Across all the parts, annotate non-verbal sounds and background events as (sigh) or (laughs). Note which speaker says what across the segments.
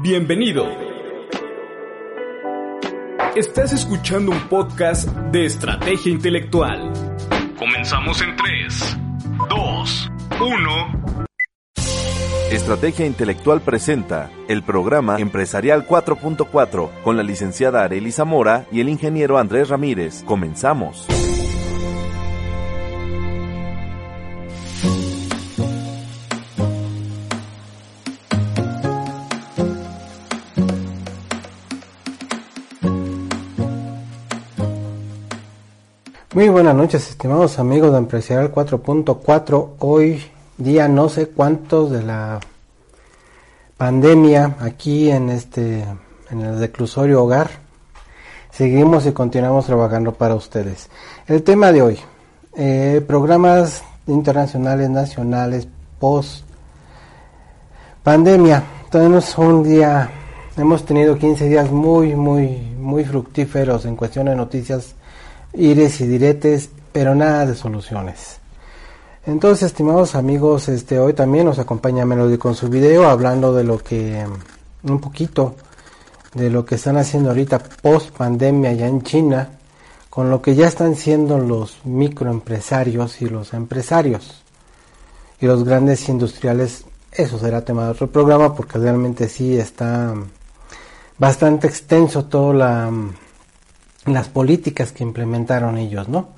Speaker 1: Bienvenido. Estás escuchando un podcast de estrategia intelectual. Comenzamos en 3, 2, 1.
Speaker 2: Estrategia Intelectual presenta el programa Empresarial 4.4 con la licenciada Arely Zamora y el ingeniero Andrés Ramírez. Comenzamos.
Speaker 3: Muy buenas noches, estimados amigos de Empresarial 4.4. Hoy día no sé cuántos de la pandemia aquí en este en el reclusorio hogar. Seguimos y continuamos trabajando para ustedes. El tema de hoy, eh, programas internacionales, nacionales, post pandemia. Tenemos un día, hemos tenido 15 días muy, muy, muy fructíferos en cuestión de noticias ires y diretes, pero nada de soluciones. Entonces, estimados amigos, este hoy también nos acompaña Melody con su video hablando de lo que un poquito de lo que están haciendo ahorita post pandemia ya en China, con lo que ya están siendo los microempresarios y los empresarios y los grandes industriales. Eso será tema de otro programa porque realmente sí está bastante extenso todo la las políticas que implementaron ellos, ¿no?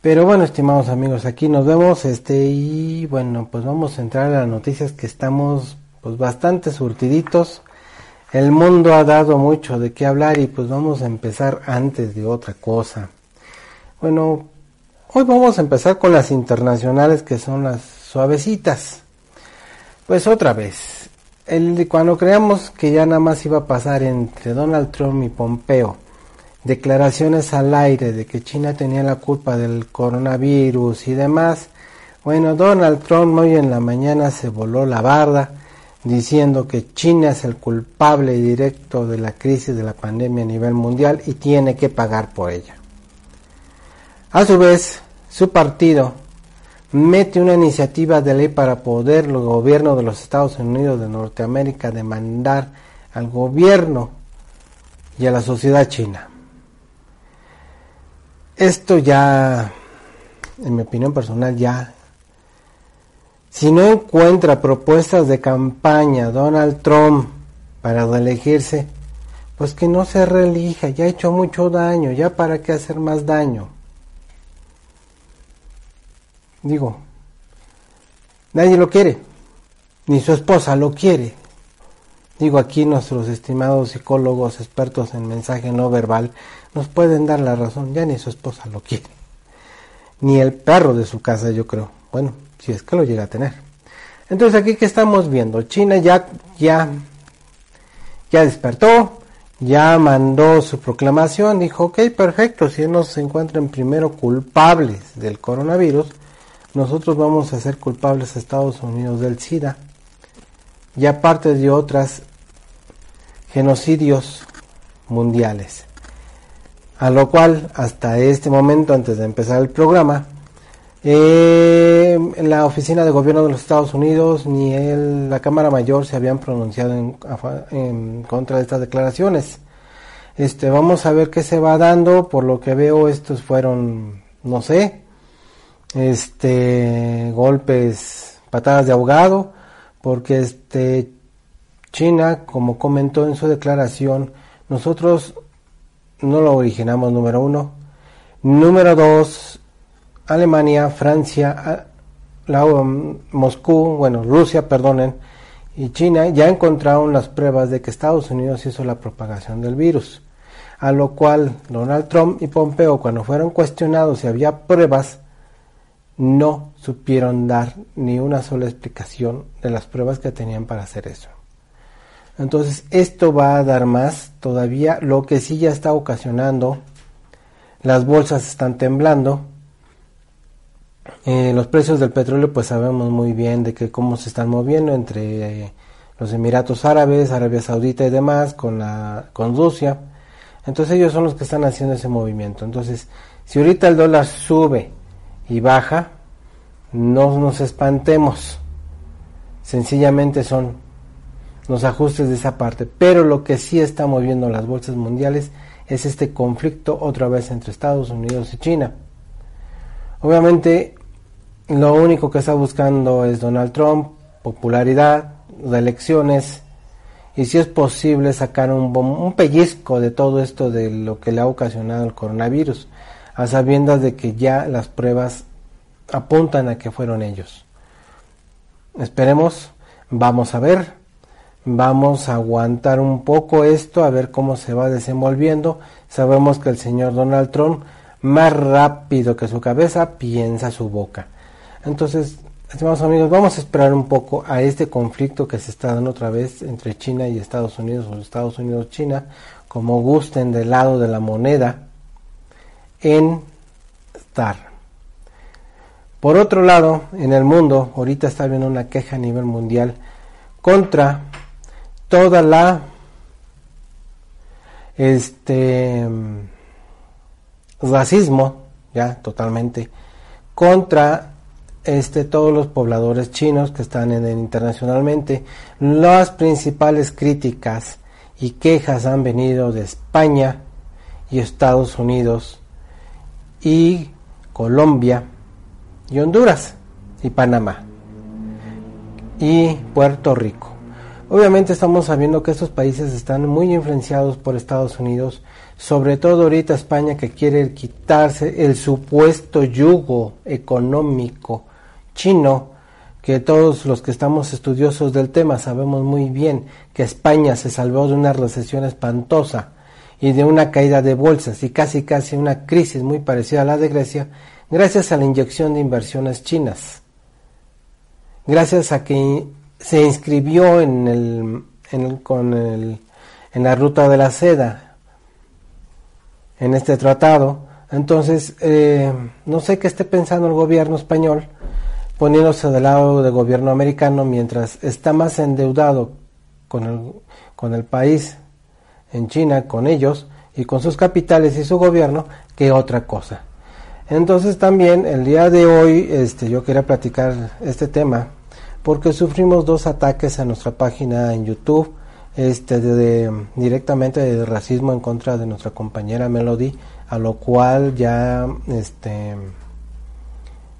Speaker 3: Pero bueno, estimados amigos, aquí nos vemos, este, y bueno, pues vamos a entrar a las noticias que estamos, pues bastante surtiditos. El mundo ha dado mucho de qué hablar y pues vamos a empezar antes de otra cosa. Bueno, hoy vamos a empezar con las internacionales que son las suavecitas. Pues otra vez, el, cuando creamos que ya nada más iba a pasar entre Donald Trump y Pompeo, declaraciones al aire de que China tenía la culpa del coronavirus y demás. Bueno, Donald Trump hoy en la mañana se voló la barda diciendo que China es el culpable directo de la crisis de la pandemia a nivel mundial y tiene que pagar por ella. A su vez, su partido mete una iniciativa de ley para poder el gobierno de los Estados Unidos de Norteamérica demandar al gobierno y a la sociedad china. Esto ya, en mi opinión personal, ya, si no encuentra propuestas de campaña Donald Trump para reelegirse, pues que no se reelija, ya ha hecho mucho daño, ya para qué hacer más daño. Digo, nadie lo quiere, ni su esposa lo quiere. Digo, aquí nuestros estimados psicólogos expertos en mensaje no verbal nos pueden dar la razón, ya ni su esposa lo quiere, ni el perro de su casa, yo creo. Bueno, si es que lo llega a tener. Entonces aquí que estamos viendo, China ya ya ya despertó, ya mandó su proclamación, dijo, ok, perfecto, si nos se encuentran primero culpables del coronavirus, nosotros vamos a ser culpables a Estados Unidos del SIDA y aparte de otras genocidios mundiales. A lo cual, hasta este momento, antes de empezar el programa, eh, la Oficina de Gobierno de los Estados Unidos ni la Cámara Mayor se habían pronunciado en, contra de estas declaraciones. Este, vamos a ver qué se va dando. Por lo que veo, estos fueron, no sé, este, golpes, patadas de ahogado, porque este, China, como comentó en su declaración, nosotros no lo originamos, número uno. Número dos, Alemania, Francia, la, Moscú, bueno, Rusia, perdonen, y China ya encontraron las pruebas de que Estados Unidos hizo la propagación del virus. A lo cual Donald Trump y Pompeo, cuando fueron cuestionados si había pruebas, no supieron dar ni una sola explicación de las pruebas que tenían para hacer eso. Entonces esto va a dar más todavía, lo que sí ya está ocasionando, las bolsas están temblando, eh, los precios del petróleo pues sabemos muy bien de que cómo se están moviendo entre eh, los Emiratos Árabes, Arabia Saudita y demás con, la, con Rusia. Entonces ellos son los que están haciendo ese movimiento. Entonces, si ahorita el dólar sube y baja, no nos espantemos. Sencillamente son los ajustes de esa parte. Pero lo que sí está moviendo las bolsas mundiales es este conflicto otra vez entre Estados Unidos y China. Obviamente, lo único que está buscando es Donald Trump, popularidad, elecciones, y si es posible sacar un, un pellizco de todo esto de lo que le ha ocasionado el coronavirus, a sabiendas de que ya las pruebas apuntan a que fueron ellos. Esperemos, vamos a ver, vamos a aguantar un poco esto, a ver cómo se va desenvolviendo. Sabemos que el señor Donald Trump, más rápido que su cabeza, piensa su boca. Entonces, estimados amigos, vamos a esperar un poco a este conflicto que se está dando otra vez entre China y Estados Unidos, o Estados Unidos-China, como gusten del lado de la moneda, en estar. Por otro lado, en el mundo, ahorita está habiendo una queja a nivel mundial contra toda la este racismo, ya totalmente, contra este todos los pobladores chinos que están en, internacionalmente. Las principales críticas y quejas han venido de España y Estados Unidos y Colombia y Honduras y Panamá y Puerto Rico. Obviamente estamos sabiendo que estos países están muy influenciados por Estados Unidos, sobre todo ahorita España que quiere quitarse el supuesto yugo económico chino, que todos los que estamos estudiosos del tema sabemos muy bien que España se salvó de una recesión espantosa y de una caída de bolsas y casi casi una crisis muy parecida a la de Grecia gracias a la inyección de inversiones chinas, gracias a que se inscribió en, el, en, con el, en la ruta de la seda, en este tratado. Entonces, eh, no sé qué esté pensando el gobierno español poniéndose del lado del gobierno americano mientras está más endeudado con el, con el país en China, con ellos y con sus capitales y su gobierno, que otra cosa. Entonces también el día de hoy este, yo quería platicar este tema porque sufrimos dos ataques a nuestra página en YouTube este, de, directamente de racismo en contra de nuestra compañera Melody, a lo cual ya este,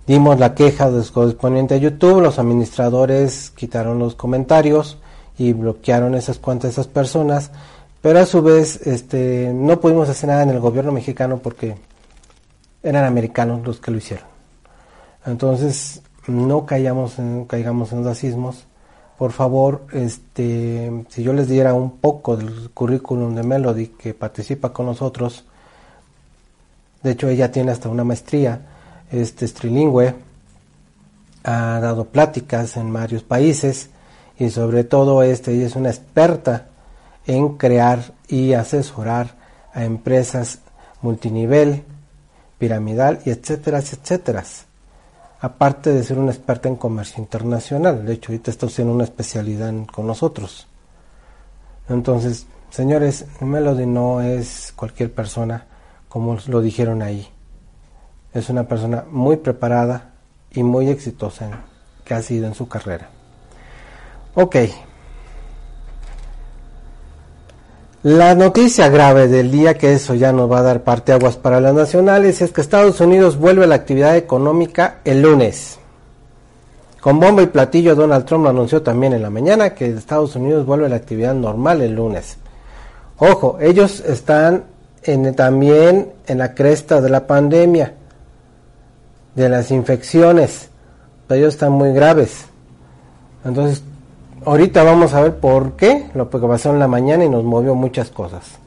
Speaker 3: dimos la queja de correspondiente a YouTube, los administradores quitaron los comentarios y bloquearon esas cuentas esas personas, pero a su vez este, no pudimos hacer nada en el gobierno mexicano porque eran americanos los que lo hicieron. Entonces, no caigamos en, caigamos en racismos. Por favor, este, si yo les diera un poco del currículum de Melody que participa con nosotros, de hecho ella tiene hasta una maestría, este es trilingüe, ha dado pláticas en varios países y sobre todo este, ella es una experta en crear y asesorar a empresas multinivel piramidal y etcétera, etcétera. Aparte de ser una experta en comercio internacional, de hecho ahorita está haciendo una especialidad con nosotros. Entonces, señores, Melody no es cualquier persona como lo dijeron ahí. Es una persona muy preparada y muy exitosa que ha sido en su carrera. Ok, La noticia grave del día, que eso ya nos va a dar parteaguas para las nacionales, es que Estados Unidos vuelve a la actividad económica el lunes. Con bomba y platillo, Donald Trump anunció también en la mañana que Estados Unidos vuelve a la actividad normal el lunes. Ojo, ellos están en, también en la cresta de la pandemia, de las infecciones, pero ellos están muy graves. Entonces Ahorita vamos a ver por qué, lo que pasó en la mañana y nos movió muchas cosas.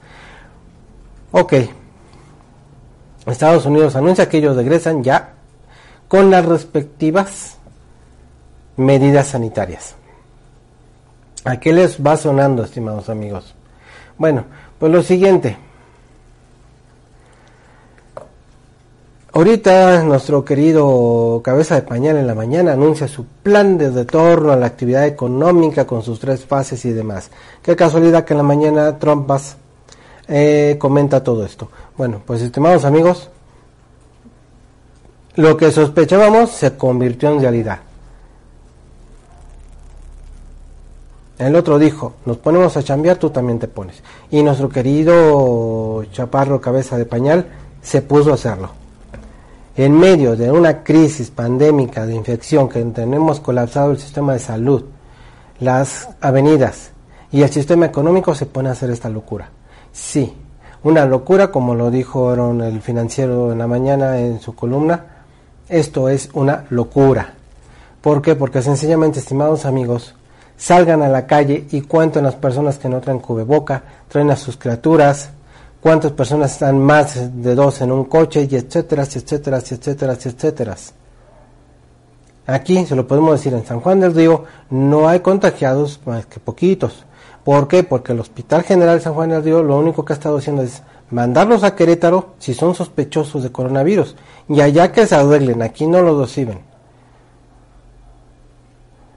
Speaker 3: Ok. Estados Unidos anuncia que ellos regresan ya con las respectivas medidas sanitarias. ¿A qué les va sonando, estimados amigos? Bueno, pues lo siguiente. Ahorita nuestro querido cabeza de pañal en la mañana anuncia su plan de retorno a la actividad económica con sus tres fases y demás. Qué casualidad que en la mañana Trump eh, comenta todo esto. Bueno, pues estimados amigos, lo que sospechábamos se convirtió en realidad. El otro dijo, nos ponemos a chambear, tú también te pones. Y nuestro querido chaparro cabeza de pañal se puso a hacerlo. En medio de una crisis pandémica de infección que tenemos colapsado el sistema de salud, las avenidas y el sistema económico se pone a hacer esta locura. Sí, una locura como lo dijo el financiero en la mañana en su columna. Esto es una locura. ¿Por qué? Porque sencillamente, estimados amigos, salgan a la calle y cuenten las personas que no traen cubreboca, traen a sus criaturas, cuántas personas están más de dos en un coche, y etcétera, etcétera, etcétera, etcétera. Aquí, se lo podemos decir, en San Juan del Río no hay contagiados más que poquitos. ¿Por qué? Porque el Hospital General San Juan del Río lo único que ha estado haciendo es mandarlos a Querétaro si son sospechosos de coronavirus. Y allá que se arreglen, aquí no lo reciben.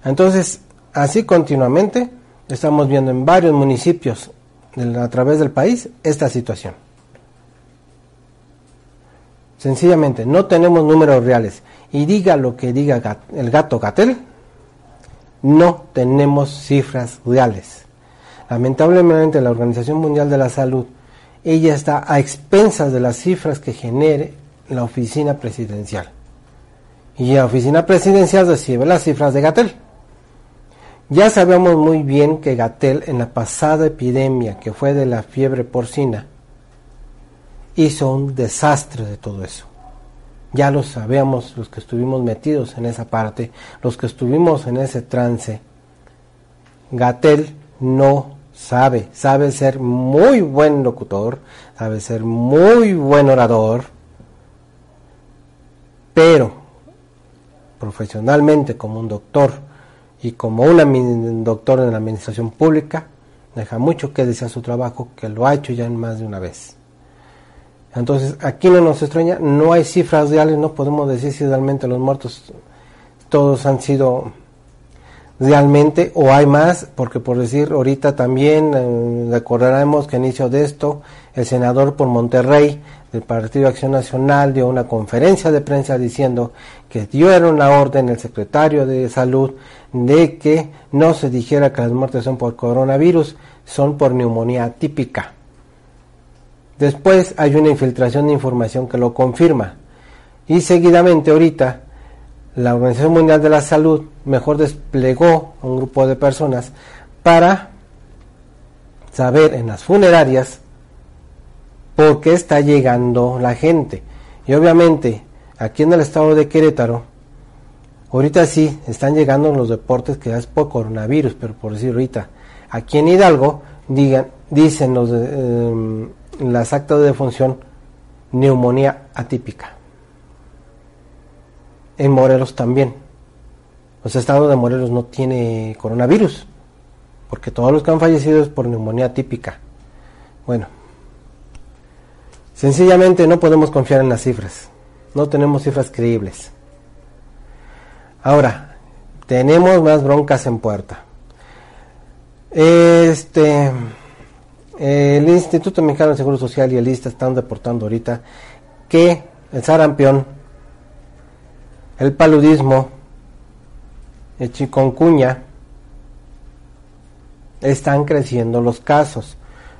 Speaker 3: Entonces, Así continuamente estamos viendo en varios municipios a través del país esta situación. Sencillamente, no tenemos números reales. Y diga lo que diga el gato Gatel, no tenemos cifras reales. Lamentablemente la Organización Mundial de la Salud, ella está a expensas de las cifras que genere la oficina presidencial. Y la oficina presidencial recibe las cifras de Gatel. Ya sabemos muy bien que Gatel en la pasada epidemia que fue de la fiebre porcina hizo un desastre de todo eso. Ya lo sabemos los que estuvimos metidos en esa parte, los que estuvimos en ese trance. Gatel no sabe, sabe ser muy buen locutor, sabe ser muy buen orador, pero profesionalmente como un doctor, y como un doctor en la administración pública, deja mucho que decir su trabajo, que lo ha hecho ya más de una vez. Entonces, aquí no nos extraña, no hay cifras reales, no podemos decir si realmente los muertos todos han sido realmente o hay más, porque por decir ahorita también eh, recordaremos que a inicio de esto el senador por Monterrey del Partido Acción Nacional dio una conferencia de prensa diciendo que dieron la orden el secretario de salud de que no se dijera que las muertes son por coronavirus, son por neumonía típica. Después hay una infiltración de información que lo confirma. Y seguidamente ahorita la Organización Mundial de la Salud mejor desplegó a un grupo de personas para saber en las funerarias por qué está llegando la gente. Y obviamente aquí en el estado de Querétaro, ahorita sí están llegando los deportes que es por coronavirus, pero por decir ahorita, aquí en Hidalgo digan, dicen los em, las actas de defunción neumonía atípica. En Morelos también. Los estados de Morelos no tiene coronavirus, porque todos los que han fallecido es por neumonía típica. Bueno, sencillamente no podemos confiar en las cifras, no tenemos cifras creíbles. Ahora, tenemos más broncas en puerta. Este, el Instituto Mexicano de Seguro Social y el ISTA están reportando ahorita que el sarampión el paludismo, el chiconcuña, están creciendo los casos.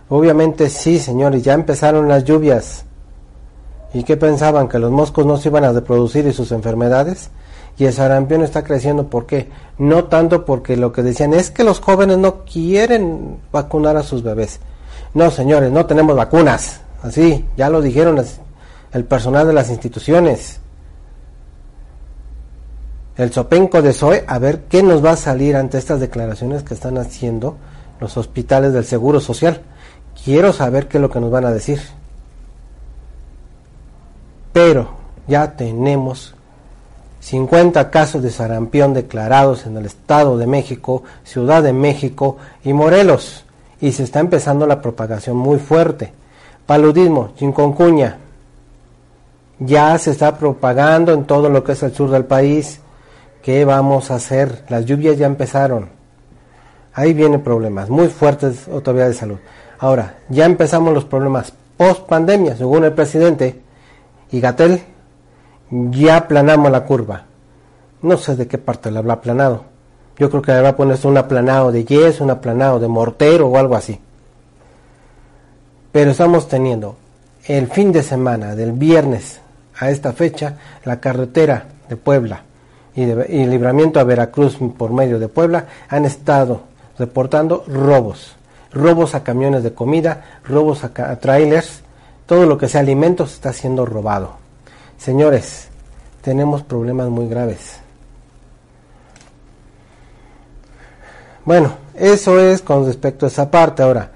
Speaker 3: Obviamente sí, señores, ya empezaron las lluvias. ¿Y qué pensaban? ¿Que los moscos no se iban a reproducir y sus enfermedades? Y el sarampión está creciendo, ¿por qué? No tanto porque lo que decían es que los jóvenes no quieren vacunar a sus bebés. No, señores, no tenemos vacunas. Así, ya lo dijeron el personal de las instituciones el Sopenco de SOE a ver qué nos va a salir ante estas declaraciones que están haciendo los hospitales del Seguro Social. Quiero saber qué es lo que nos van a decir. Pero ya tenemos 50 casos de sarampión declarados en el Estado de México, Ciudad de México y Morelos. Y se está empezando la propagación muy fuerte. Paludismo, chinconcuña. Ya se está propagando en todo lo que es el sur del país ¿Qué vamos a hacer? Las lluvias ya empezaron. Ahí vienen problemas muy fuertes todavía de salud. Ahora, ya empezamos los problemas post pandemia, según el presidente y Gatel, ya planamos la curva. No sé de qué parte la habrá planado, Yo creo que a ponerse un aplanado de yeso, un aplanado de mortero o algo así. Pero estamos teniendo el fin de semana, del viernes a esta fecha, la carretera de Puebla y, de, libramiento a Veracruz por medio de Puebla han estado reportando robos. Robos a camiones de comida, robos a, a trailers, todo lo que sea alimentos está siendo robado. Señores, tenemos problemas muy graves. Bueno, eso es con respecto a esa parte. Ahora,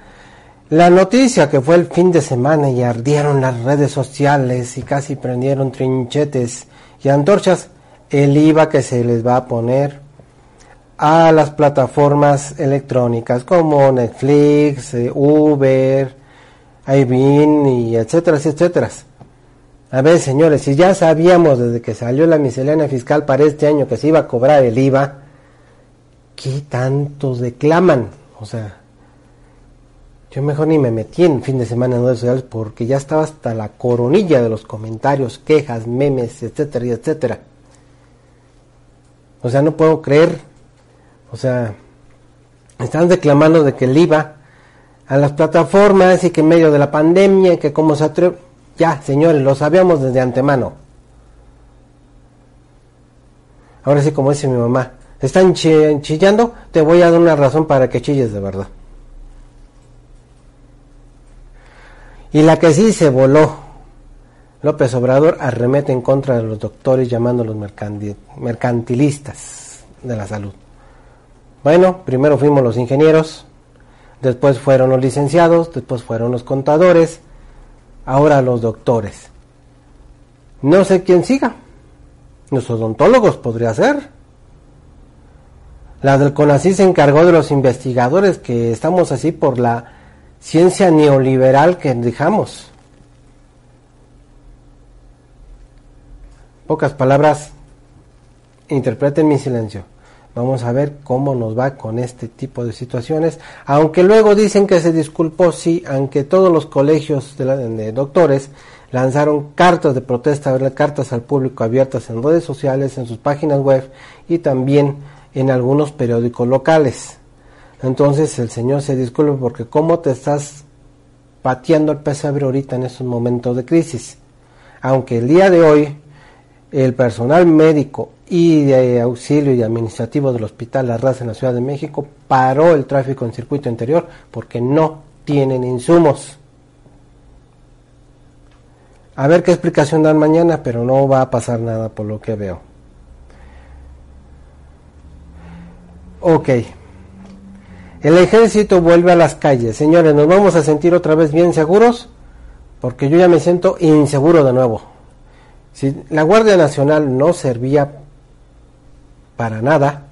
Speaker 3: la noticia que fue el fin de semana y ardieron las redes sociales y casi prendieron trinchetes y antorchas, el IVA que se les va a poner a las plataformas electrónicas como Netflix, eh, Uber, iBean y etcétera, etcétera. A ver, señores, si ya sabíamos desde que salió la miscelánea fiscal para este año que se iba a cobrar el IVA, ¿qué tantos declaman? O sea, yo mejor ni me metí en fin de semana en redes sociales porque ya estaba hasta la coronilla de los comentarios, quejas, memes, etcétera y etcétera. O sea, no puedo creer. O sea, están declamando de que el IVA a las plataformas y que en medio de la pandemia, que como se atreve... Ya, señores, lo sabíamos desde antemano. Ahora sí, como dice mi mamá, están chillando, te voy a dar una razón para que chilles de verdad. Y la que sí se voló, López Obrador arremete en contra de los doctores llamándolos mercantilistas de la salud. Bueno, primero fuimos los ingenieros, después fueron los licenciados, después fueron los contadores, ahora los doctores. No sé quién siga. Los odontólogos podría ser. La del CONACYT se encargó de los investigadores que estamos así por la ciencia neoliberal que dejamos. Pocas palabras, interpreten mi silencio. Vamos a ver cómo nos va con este tipo de situaciones. Aunque luego dicen que se disculpó, sí, aunque todos los colegios de, doctores lanzaron cartas de protesta, cartas al público abiertas en redes sociales, en sus páginas web y también en algunos periódicos locales. Entonces el Señor se disculpe porque cómo te estás pateando el pesebre ahorita en estos momentos de crisis. Aunque el día de hoy el personal médico y de auxilio y administrativo del Hospital La Raza en la Ciudad de México paró el tráfico en circuito interior porque no tienen insumos. A ver qué explicación dan mañana, pero no va a pasar nada por lo que veo. Ok. El ejército vuelve a las calles. Señores, ¿nos vamos a sentir otra vez bien seguros? Porque yo ya me siento inseguro de nuevo. Si la Guardia Nacional no servía para nada,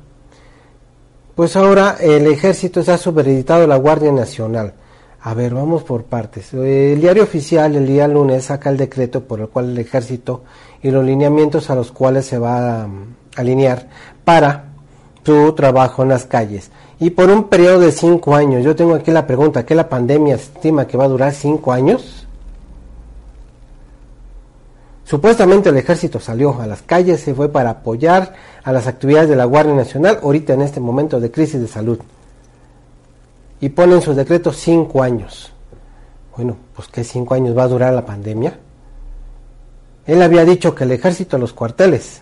Speaker 3: pues ahora el ejército está subeditado a la Guardia Nacional. A ver, vamos por partes. El diario oficial el día lunes saca el decreto por el cual el ejército y los lineamientos a los cuales se va a alinear para su trabajo en las calles y por un periodo de cinco años. Yo tengo aquí la pregunta, ¿qué la pandemia estima que va a durar cinco años? Supuestamente el ejército salió a las calles, se fue para apoyar a las actividades de la Guardia Nacional, ahorita en este momento de crisis de salud. Y ponen sus decretos cinco años. Bueno, pues ¿qué cinco años va a durar la pandemia? Él había dicho que el ejército a los cuarteles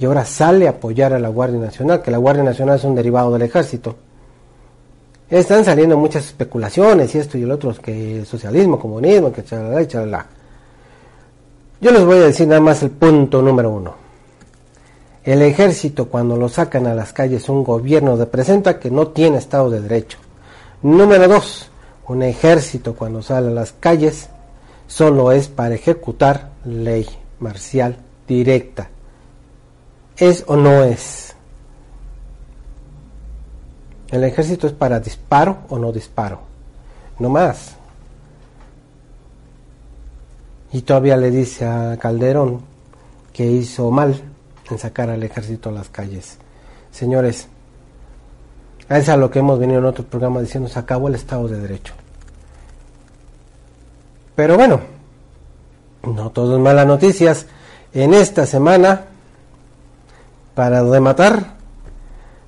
Speaker 3: y ahora sale a apoyar a la Guardia Nacional, que la Guardia Nacional es un derivado del ejército. Están saliendo muchas especulaciones y esto y el otro, que socialismo, comunismo, que chalala y chalala. Yo les voy a decir nada más el punto número uno. El ejército cuando lo sacan a las calles un gobierno representa que no tiene Estado de Derecho. Número dos, un ejército cuando sale a las calles solo es para ejecutar ley marcial directa. ¿Es o no es? El ejército es para disparo o no disparo. No más. Y todavía le dice a Calderón que hizo mal en sacar al ejército a las calles. Señores, es a lo que hemos venido en otro programa diciendo, se acabó el Estado de Derecho. Pero bueno, no todo es malas noticias. En esta semana, para rematar,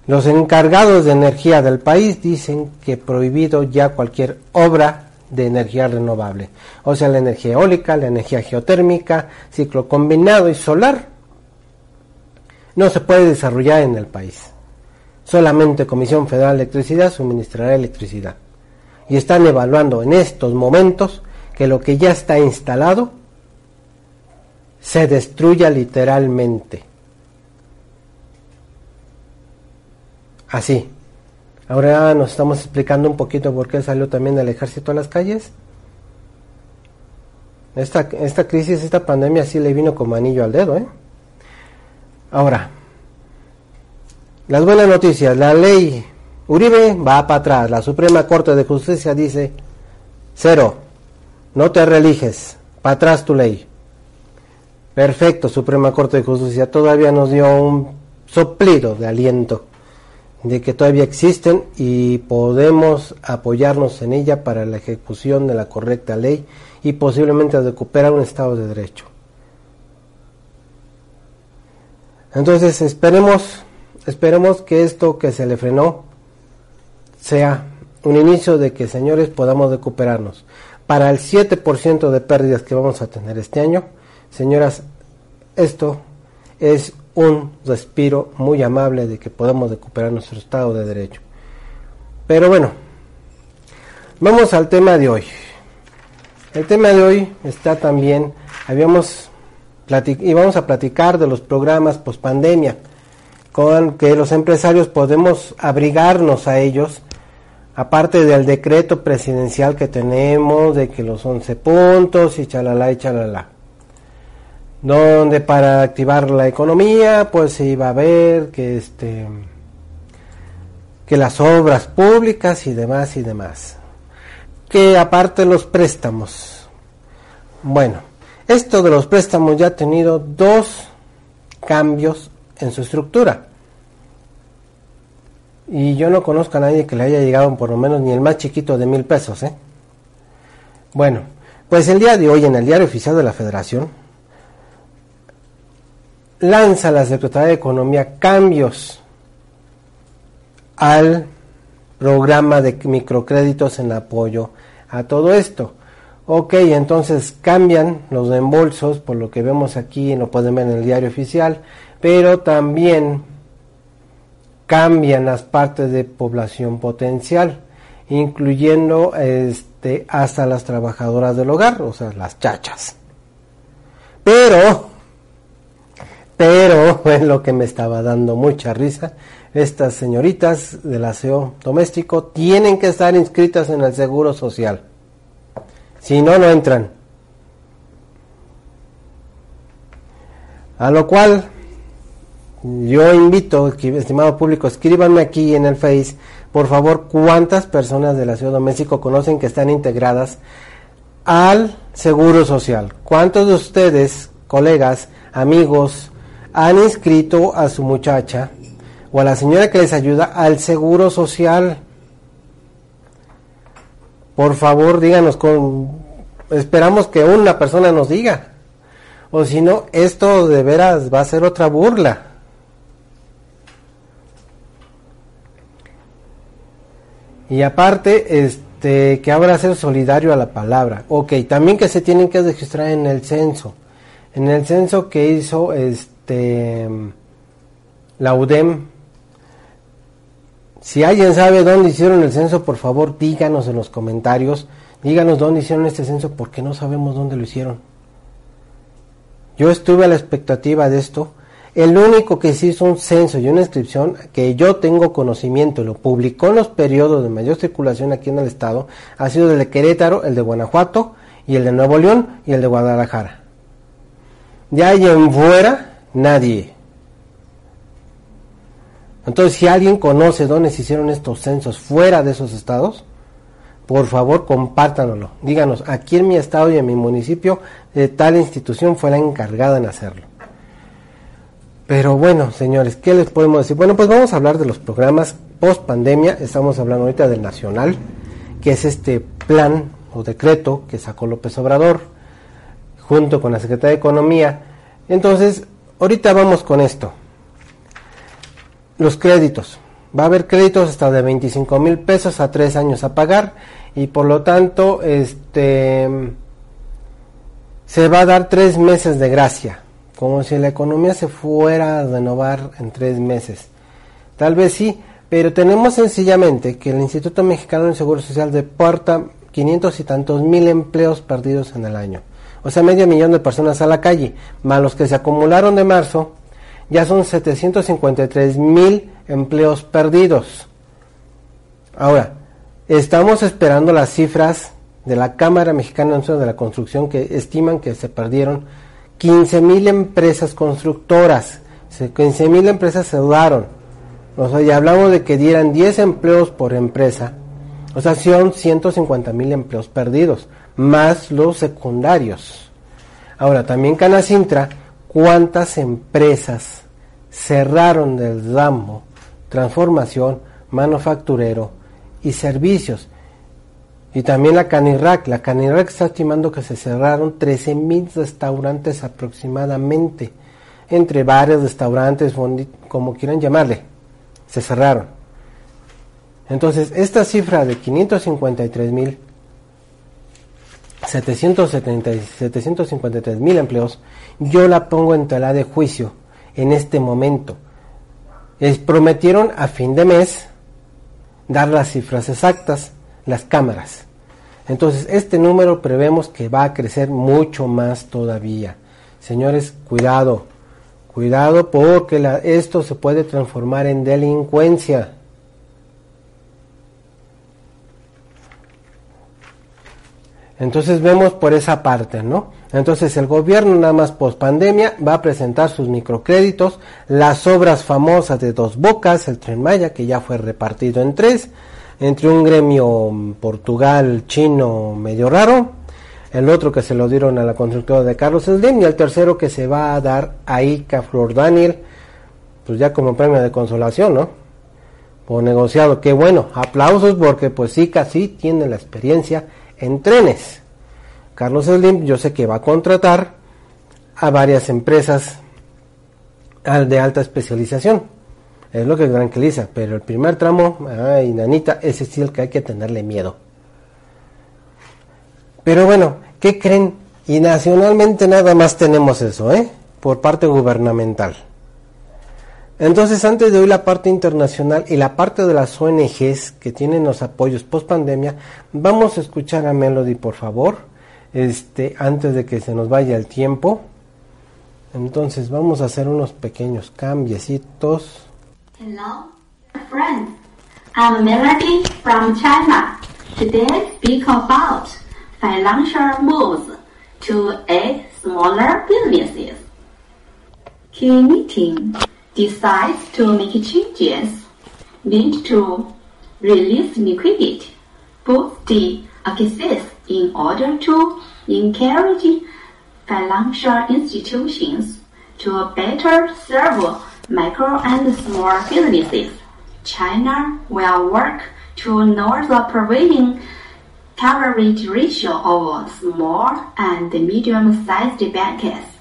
Speaker 3: Los encargados de energía del país dicen que prohibido ya cualquier obra de energía renovable, o sea, la energía eólica, la energía geotérmica, ciclo combinado y solar, no se puede desarrollar en el país. Solamente Comisión Federal de Electricidad suministrará electricidad. Y están evaluando en estos momentos que lo que ya está instalado se destruya literalmente. Así. Ahora nos estamos explicando un poquito por qué salió también el ejército a las calles. Esta, crisis, esta pandemia sí le vino como anillo al dedo. ¿eh? Ahora, las buenas noticias. La ley Uribe va para atrás. La Suprema Corte de Justicia dice, cero, no te religes, para atrás tu ley. Perfecto, Suprema Corte de Justicia todavía nos dio un soplido de aliento de que todavía existen y podemos apoyarnos en ella para la ejecución de la correcta ley y posiblemente recuperar un Estado de Derecho. Entonces esperemos, esperemos que esto que se le frenó sea un inicio de que señores podamos recuperarnos. Para el 7% de pérdidas que vamos a tener este año, Señoras, esto es un respiro muy amable de que podamos recuperar nuestro estado de derecho. Pero bueno, vamos al tema de hoy. El tema de hoy está también, habíamos y vamos a platicar de los programas post pandemia, con que los empresarios podemos abrigarnos a ellos, aparte del decreto presidencial que tenemos, de que los 11 puntos y chalala y chalala donde para activar la economía pues se iba a ver que este que las obras públicas y demás y demás. Que aparte los préstamos. Bueno esto de los préstamos ya ha tenido dos cambios en su estructura. Y yo no conozco a nadie que le haya llegado por lo menos ni el más chiquito de mil pesos ¿eh? bueno pues el día de hoy en el diario oficial de la federación lanza la Secretaría de Economía cambios al programa de microcréditos en apoyo a todo esto. Ok, entonces cambian los reembolsos, por lo que vemos aquí, lo pueden ver en el diario oficial, pero también cambian las partes de población potencial, incluyendo este, hasta las trabajadoras del hogar, o sea, las chachas. Pero pero (laughs) es lo que me estaba dando mucha risa. Estas señoritas del aseo doméstico tienen que estar inscritas en el Seguro Social. Si no, no entran. A lo cual yo invito, estimado público, escríbanme aquí en el Face, por favor, cuántas personas del aseo doméstico conocen que están integradas al Seguro Social. ¿Cuántos de ustedes, colegas, amigos, han inscrito a su muchacha o a la señora que les ayuda al seguro social. Por favor, díganos con esperamos que una persona nos diga. O si no, esto de veras va a ser otra burla. Y aparte, este, que habrá ser solidario a la palabra. Ok, también que se tienen que registrar en el censo. En el censo que hizo este este, la UDEM. Si alguien sabe dónde hicieron el censo, por favor díganos en los comentarios, díganos dónde hicieron este censo, porque no sabemos dónde lo hicieron. Yo estuve a la expectativa de esto. El único que se hizo un censo y una inscripción que yo tengo conocimiento y lo publicó en los periodos de mayor circulación aquí en el estado ha sido el de Querétaro, el de Guanajuato y el de Nuevo León y el de Guadalajara. Ya hay en fuera Nadie. Entonces, si alguien conoce dónde se hicieron estos censos fuera de esos estados, por favor compártanlo. Díganos, aquí en mi estado y en mi municipio, de tal institución fue la encargada en hacerlo. Pero bueno, señores, ¿qué les podemos decir? Bueno, pues vamos a hablar de los programas post pandemia. Estamos hablando ahorita del Nacional, que es este plan o decreto que sacó López Obrador junto con la Secretaría de Economía. Entonces, Ahorita vamos con esto. Los créditos. Va a haber créditos hasta de 25 mil pesos a tres años a pagar y por lo tanto este se va a dar tres meses de gracia, como si la economía se fuera a renovar en tres meses. Tal vez sí, pero tenemos sencillamente que el Instituto Mexicano del Seguro Social deporta 500 y tantos mil empleos perdidos en el año. O sea, medio millón de personas a la calle, más los que se acumularon de marzo, ya son 753 mil empleos perdidos. Ahora, estamos esperando las cifras de la Cámara Mexicana de la Construcción que estiman que se perdieron 15 mil empresas constructoras, 15 mil empresas se dudaron. O sea, ya hablamos de que dieran 10 empleos por empresa. O sea, son 150 mil empleos perdidos, más los secundarios. Ahora, también Canacintra, ¿cuántas empresas cerraron del ramo transformación, manufacturero y servicios? Y también la Canirac. La Canirac está estimando que se cerraron 13 mil restaurantes aproximadamente, entre bares, restaurantes, como quieran llamarle se cerraron. Entonces, esta cifra de 553 mil 753 mil empleos, yo la pongo en tela de juicio en este momento. Les prometieron a fin de mes dar las cifras exactas, las cámaras. Entonces, este número prevemos que va a crecer mucho más todavía. Señores, cuidado. Cuidado porque esto se puede transformar en delincuencia. Entonces vemos por esa parte, ¿no? Entonces el gobierno nada más post pandemia va a presentar sus microcréditos, las obras famosas de dos bocas, el tren Maya que ya fue repartido en tres, entre un gremio Portugal chino medio raro, el otro que se lo dieron a la constructora de Carlos Slim y el tercero que se va a dar a Ica Flor Daniel, pues ya como premio de consolación, ¿no? Por negociado, qué bueno, aplausos porque pues Ica sí tiene la experiencia en trenes. Carlos Slim yo sé que va a contratar a varias empresas de alta especialización. Es lo que tranquiliza, pero el primer tramo, ay, nanita, ese sí el que hay que tenerle miedo. Pero bueno, ¿Qué creen? Y nacionalmente nada más tenemos eso, ¿eh? Por parte gubernamental. Entonces, antes de hoy la parte internacional y la parte de las ONGs que tienen los apoyos post pandemia, vamos a escuchar a Melody, por favor, este, antes de que se nos vaya el tiempo. Entonces, vamos a hacer unos pequeños cambiecitos.
Speaker 4: Hello, friends. I'm Melody from China. Today, speak about financial moves to aid smaller businesses. Key meeting decides to make changes need to release liquidity, boost the access in order to encourage financial institutions to better serve micro and small businesses. China will work to lower the prevailing coverage ratio of small and medium-sized banks.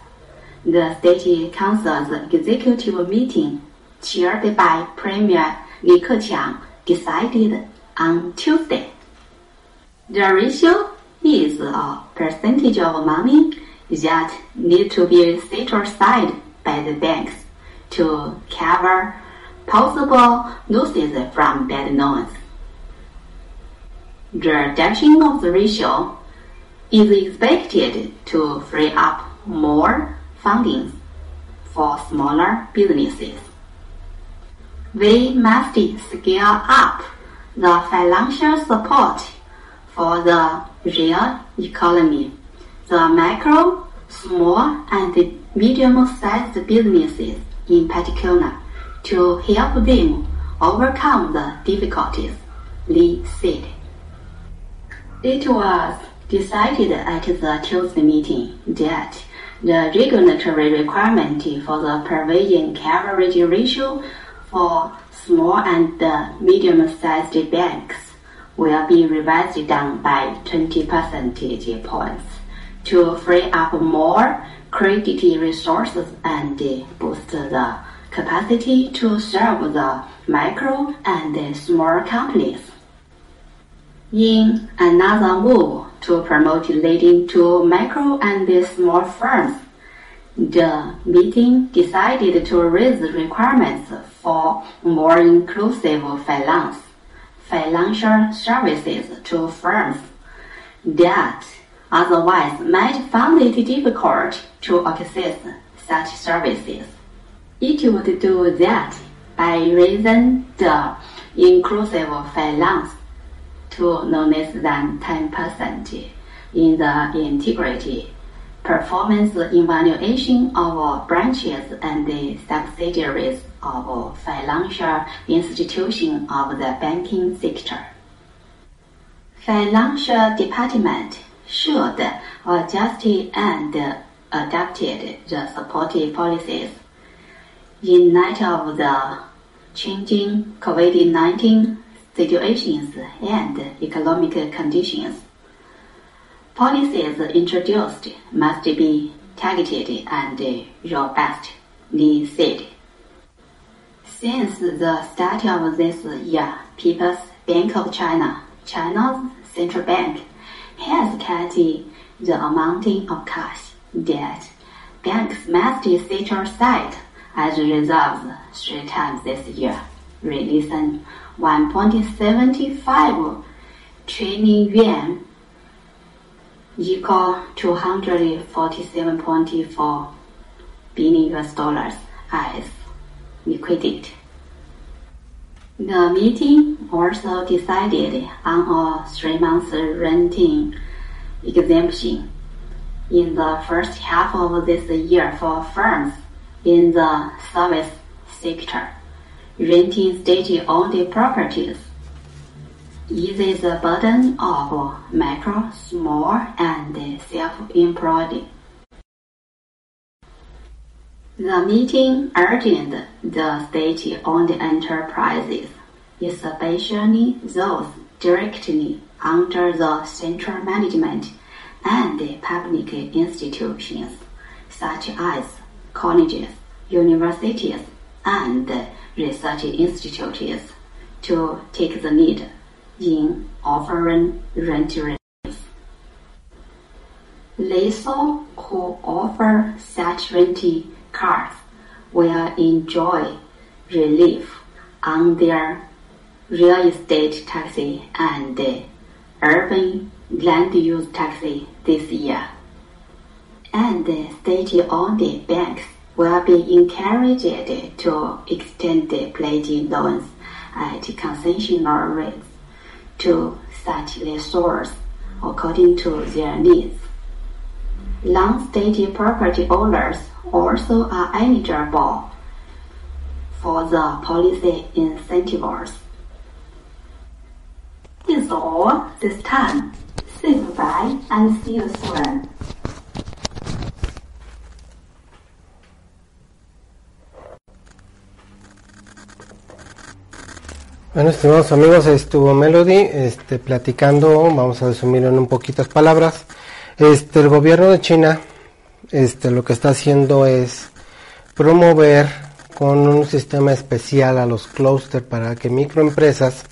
Speaker 4: The State Council's executive meeting, chaired by Premier Li Keqiang, decided on Tuesday. The ratio is a percentage of money that need to be set aside by the banks to cover possible losses from bad loans. The reduction of the ratio is expected to free up more funding for smaller businesses. We must scale up the financial support for the real economy, the micro, small, and medium-sized businesses in particular, to help them overcome the difficulties, Lee said. It was decided at the Tuesday meeting that the regulatory requirement for the provision coverage ratio for small and medium-sized banks will be revised down by 20 percentage points to free up more credit resources and boost the capacity to serve the micro and small companies. In another move to promote leading to micro and small firms, the meeting decided to raise requirements for more inclusive finance, financial services to firms that otherwise might find it difficult to access such services. It would do that by raising the inclusive finance to no less than 10% in the integrity performance evaluation of branches and the subsidiaries of financial institutions of the banking sector. Financial department should adjust and adapted the supportive policies in light of the changing COVID-19 situations and economic conditions. Policies introduced must be targeted and robust, Lee said. Since the start of this year, People's Bank of China, China's central bank, has cut the amount of cash that banks must set aside as reserves three times this year, releasing 1.75 trillion yuan equal 247.4 billion US dollars as liquidity. The meeting also decided on a three-month renting exemption in the first half of this year for firms in the service sector renting state-owned properties eases the burden of micro, small, and self-employed. The meeting urged the state-owned enterprises, especially those directly under the central management and public institutions, such as colleges, universities, and research institutes, to take the lead in offering rent relief. Those who offer such rental cars will enjoy relief on their real estate taxi and urban land use taxi this year. And state-owned banks will be encouraged to extend pledging loans uh, at concessional rates to such lessors according to their needs. Long-state property owners also are eligible for the policy incentives. That's all this time. Say goodbye and see you soon.
Speaker 3: Bueno, estimados amigos, estuvo Melody este, platicando, vamos a resumirlo en un poquitas palabras. Este, el gobierno de China este, lo que está haciendo es promover con un sistema especial a los clúster para que microempresas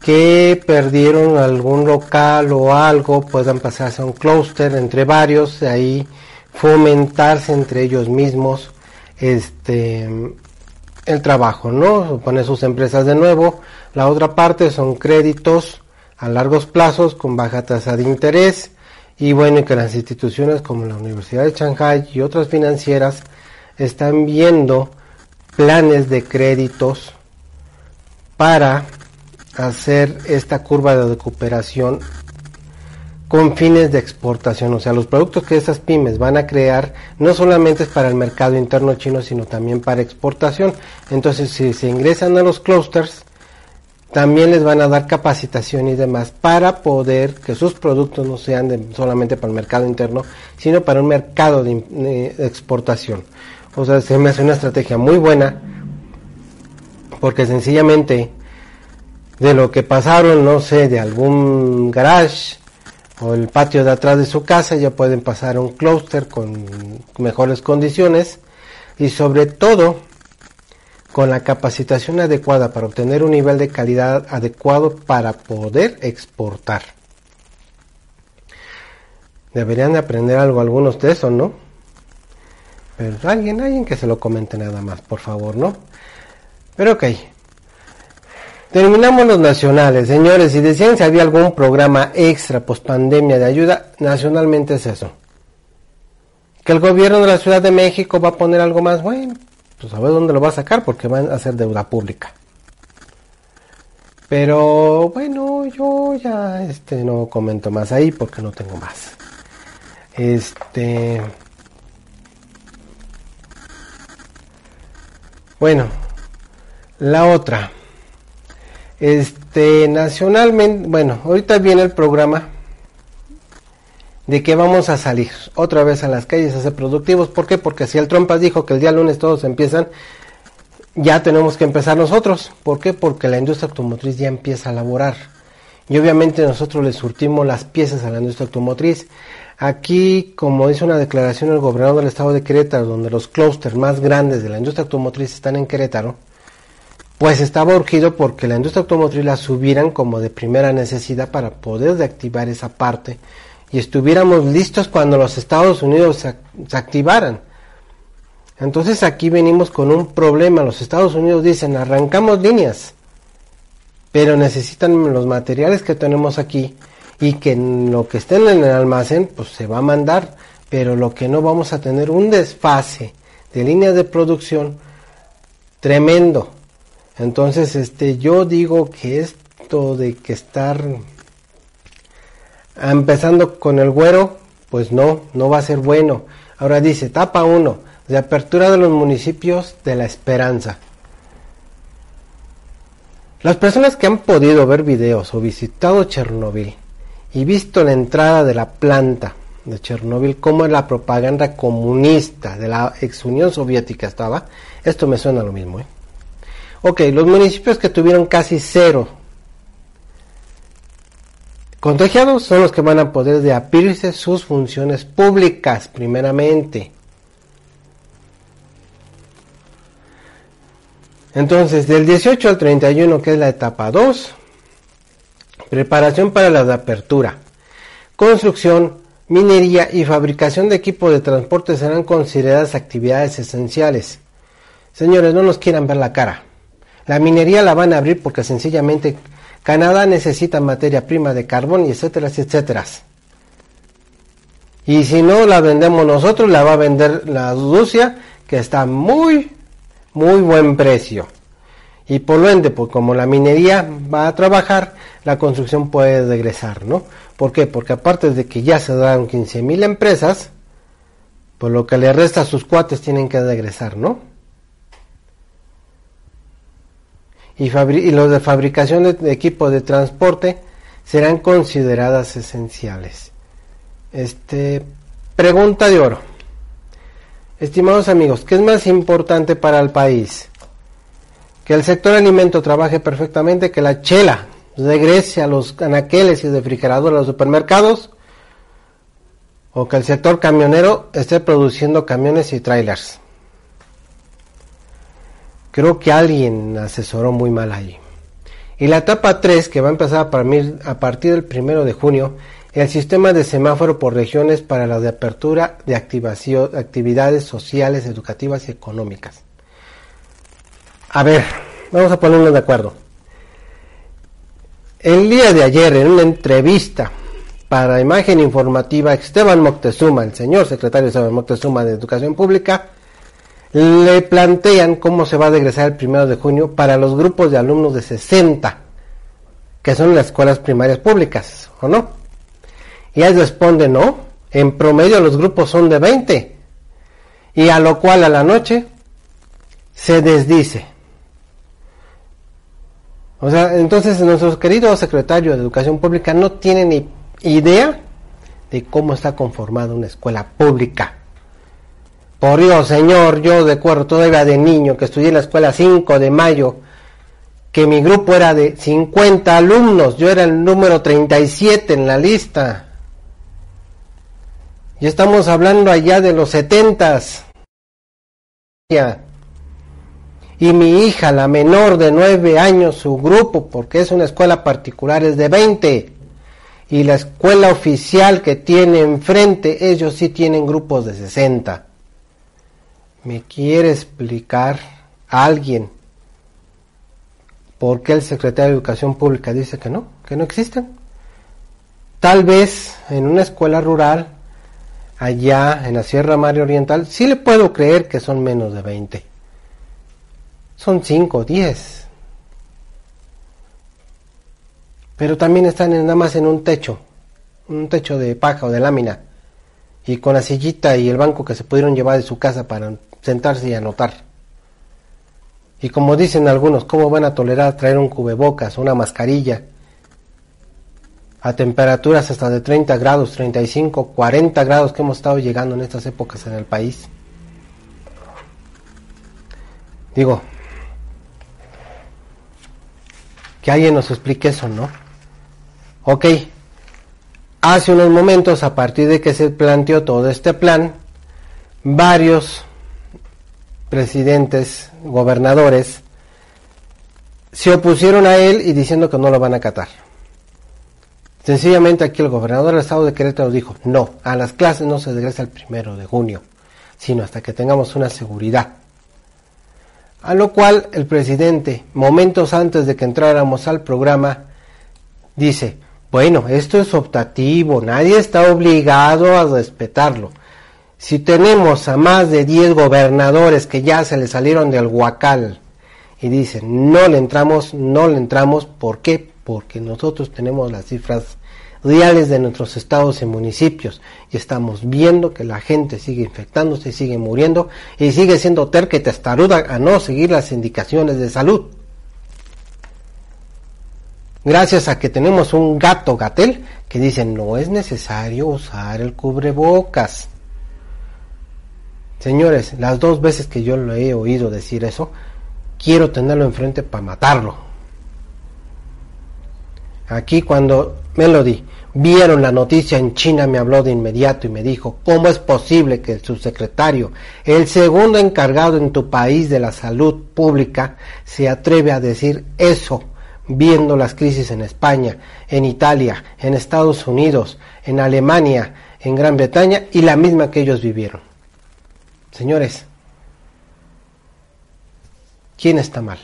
Speaker 3: que perdieron algún local o algo puedan pasarse a un clúster entre varios, ahí fomentarse entre ellos mismos este el trabajo, ¿no? Poner sus empresas de nuevo. La otra parte son créditos a largos plazos con baja tasa de interés y bueno, que las instituciones como la Universidad de Shanghai y otras financieras están viendo planes de créditos para hacer esta curva de recuperación con fines de exportación. O sea, los productos que esas pymes van a crear no solamente es para el mercado interno chino, sino también para exportación. Entonces, si se ingresan a los clusters, también les van a dar capacitación y demás para poder que sus productos no sean solamente para el mercado interno, sino para un mercado de, de exportación. O sea, se me hace una estrategia muy buena porque sencillamente de lo que pasaron, no sé, de algún garage o el patio de atrás de su casa, ya pueden pasar a un clúster con mejores condiciones y sobre todo con la capacitación adecuada para obtener un nivel de calidad adecuado para poder exportar. Deberían de aprender algo algunos de eso, ¿no? Pero alguien, alguien que se lo comente nada más, por favor, ¿no? Pero ok. Terminamos los nacionales, señores. Si decían si había algún programa extra post pandemia de ayuda, nacionalmente es eso. Que el gobierno de la Ciudad de México va a poner algo más, bueno, pues a ver dónde lo va a sacar porque van a hacer deuda pública. Pero bueno, yo ya este no comento más ahí porque no tengo más. Este Bueno, la otra. Este, nacionalmente, bueno, ahorita viene el programa de que vamos a salir otra vez a las calles a ser productivos. ¿Por qué? Porque si el Trump dijo que el día lunes todos empiezan, ya tenemos que empezar nosotros. ¿Por qué? Porque la industria automotriz ya empieza a laborar. Y obviamente nosotros le surtimos las piezas a la industria automotriz. Aquí, como dice una declaración el gobernador del estado de Querétaro, donde los clústeres más grandes de la industria automotriz están en Querétaro, pues estaba urgido porque la industria automotriz la subieran como de primera necesidad para poder reactivar esa parte y estuviéramos listos cuando los Estados Unidos se, se, activaran. Entonces aquí venimos con un problema. Los Estados Unidos dicen, arrancamos líneas, pero necesitan los materiales que tenemos aquí y que lo que esté en el almacén pues se va a mandar, pero lo que no vamos a tener un desfase de líneas de producción tremendo entonces, este, yo digo que esto de que estar empezando con el güero, pues no, no va a ser bueno. Ahora dice, etapa 1, de apertura de los municipios de la esperanza. Las personas que han podido ver videos o visitado Chernobyl y visto la entrada de la planta de Chernobyl, como la propaganda comunista de la ex Unión Soviética estaba, esto me suena lo mismo, ¿eh? Ok, los municipios que tuvieron casi cero contagiados son los que van a poder de sus funciones públicas, primeramente. Entonces, del 18 al 31, que es la etapa 2, preparación para la de apertura, construcción, minería y fabricación de equipo de transporte serán consideradas actividades esenciales. Señores, no nos quieran ver la cara. La minería la van a abrir porque sencillamente Canadá necesita materia prima de carbón y etcétera, etcétera. Y si no la vendemos nosotros, la va a vender la Rusia, que está muy, muy buen precio. Y por lo ende, pues como la minería va a trabajar, la construcción puede regresar, ¿no? ¿Por qué? Porque aparte de que ya se dan 15 mil empresas, pues lo que le resta a sus cuates tienen que regresar, ¿no? Y, los de fabricación de, equipo de transporte serán consideradas esenciales. Este, pregunta de oro. Estimados amigos, ¿qué es más importante para el país? Que el sector alimento trabaje perfectamente, que la chela regrese a los anaqueles y refrigeradores a los supermercados, o que el sector camionero esté produciendo camiones y trailers. Creo que alguien asesoró muy mal ahí. Y la etapa 3, que va a empezar a partir del primero de junio, el sistema de semáforo por regiones para la de apertura de actividades sociales, educativas y económicas. A ver, vamos a ponernos de acuerdo. El día de ayer, en una entrevista para Imagen Informativa, Esteban Moctezuma, el señor secretario Esteban Moctezuma de Educación Pública, le plantean cómo se va a regresar el primero de junio para los grupos de alumnos de 60, que son las escuelas primarias públicas, ¿o no? Y él responde, no, en promedio los grupos son de 20, y a lo cual a la noche se desdice. O sea, entonces nuestro querido secretario de Educación Pública no tiene ni idea de cómo está conformada una escuela pública. Por Dios, Señor, yo recuerdo todavía de niño que estudié en la escuela 5 de mayo, que mi grupo era de 50 alumnos, yo era el número 37 en la lista. Y estamos hablando allá de los 70. y mi hija, la menor de 9 años, su grupo, porque es una escuela particular, es de 20. Y la escuela oficial que tiene enfrente, ellos sí tienen grupos de 60. ¿Me quiere explicar alguien por qué el secretario de Educación Pública dice que no, que no existen? Tal vez en una escuela rural, allá en la Sierra Madre Oriental, sí le puedo creer que son menos de 20. Son 5 o 10. Pero también están nada más en un techo, un techo de paja o de lámina, y con la sillita y el banco que se pudieron llevar de su casa para sentarse y anotar. Y como dicen algunos, ¿cómo van a tolerar traer un cubrebocas, una mascarilla? A temperaturas hasta de 30 grados, 35, 40 grados que hemos estado llegando en estas épocas en el país. Digo, que alguien nos explique eso, ¿no? Ok, hace unos momentos, a partir de que se planteó todo este plan, varios presidentes, gobernadores, se opusieron a él y diciendo que no lo van a acatar. Sencillamente aquí el gobernador del estado de Querétaro dijo, no, a las clases no se regresa el primero de junio, sino hasta que tengamos una seguridad. A lo cual el presidente, momentos antes de que entráramos al programa, dice, bueno, esto es optativo, nadie está obligado a respetarlo. Si tenemos a más de 10 gobernadores que ya se le salieron del huacal y dicen, no le entramos, no le entramos, ¿por qué? Porque nosotros tenemos las cifras reales de nuestros estados y municipios y estamos viendo que la gente sigue infectándose, sigue muriendo y sigue siendo terca y testaruda a no seguir las indicaciones de salud. Gracias a que tenemos un gato gatel que dice no es necesario usar el cubrebocas. Señores, las dos veces que yo lo he oído decir eso, quiero tenerlo enfrente para matarlo. Aquí cuando Melody vieron la noticia en China me habló de inmediato y me dijo, ¿cómo es posible que el subsecretario, el segundo encargado en tu país de la salud pública, se atreve a decir eso, viendo las crisis en España, en Italia, en Estados Unidos, en Alemania, en Gran Bretaña y la misma que ellos vivieron? Señores, ¿quién está mal?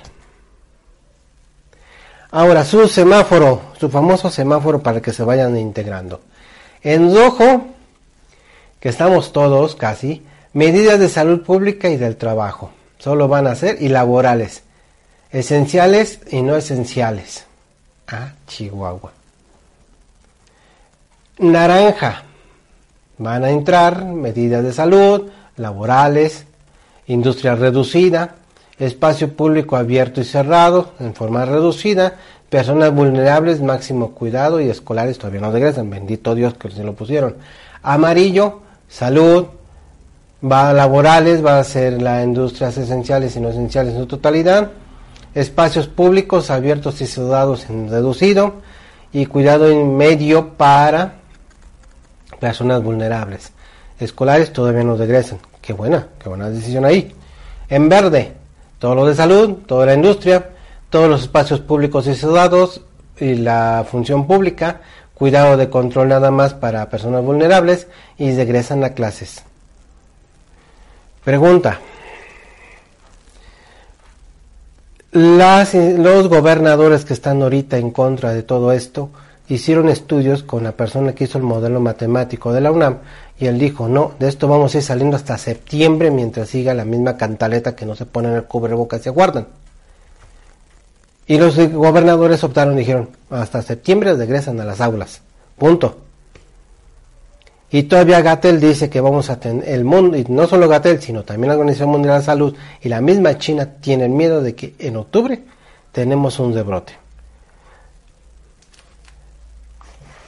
Speaker 3: Ahora, su semáforo, su famoso semáforo para que se vayan integrando. En rojo, que estamos todos casi, medidas de salud pública y del trabajo. Solo van a ser y laborales. Esenciales y no esenciales. Ah, Chihuahua. Naranja. Van a entrar medidas de salud, laborales, industria reducida, espacio público abierto y cerrado en forma reducida, personas vulnerables, máximo cuidado y escolares todavía no regresan, bendito Dios que se lo pusieron. Amarillo, salud, va a laborales, va a ser las industrias esenciales y no esenciales en su totalidad, espacios públicos abiertos y cerrados en reducido y cuidado en medio para personas vulnerables. Escolares todavía no regresan. Qué buena, qué buena decisión ahí. En verde, todo lo de salud, toda la industria, todos los espacios públicos y cerrados y la función pública, cuidado de control nada más para personas vulnerables y regresan a clases. Pregunta. Las, los gobernadores que están ahorita en contra de todo esto hicieron estudios con la persona que hizo el modelo matemático de la UNAM y él dijo, no, de esto vamos a ir saliendo hasta septiembre mientras siga la misma cantaleta que no se pone en el cubrebocas y se guardan. Y los gobernadores optaron dijeron, hasta septiembre regresan a las aulas. Punto. Y todavía Gatel dice que vamos a tener el mundo, y no solo Gatel, sino también la Organización Mundial de la Salud y la misma China tienen miedo de que en octubre tenemos un rebrote.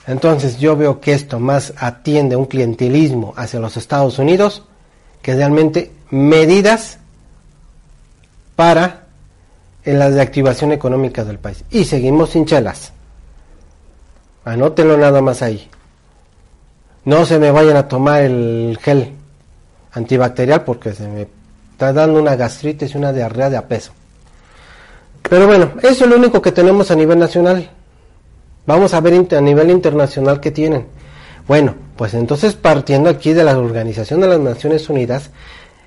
Speaker 3: Entonces yo veo que esto más atiende a un clientelismo hacia los Estados Unidos que realmente medidas para en la reactivación económica del país. Y seguimos sin chelas. Anótenlo nada más ahí. No se me vayan a tomar el gel antibacterial porque se me está dando una gastritis y una diarrea de a peso. Pero bueno, eso es lo único que tenemos a nivel nacional. Vamos a ver a nivel internacional qué tienen. Bueno, pues entonces partiendo aquí de la Organización de las Naciones Unidas,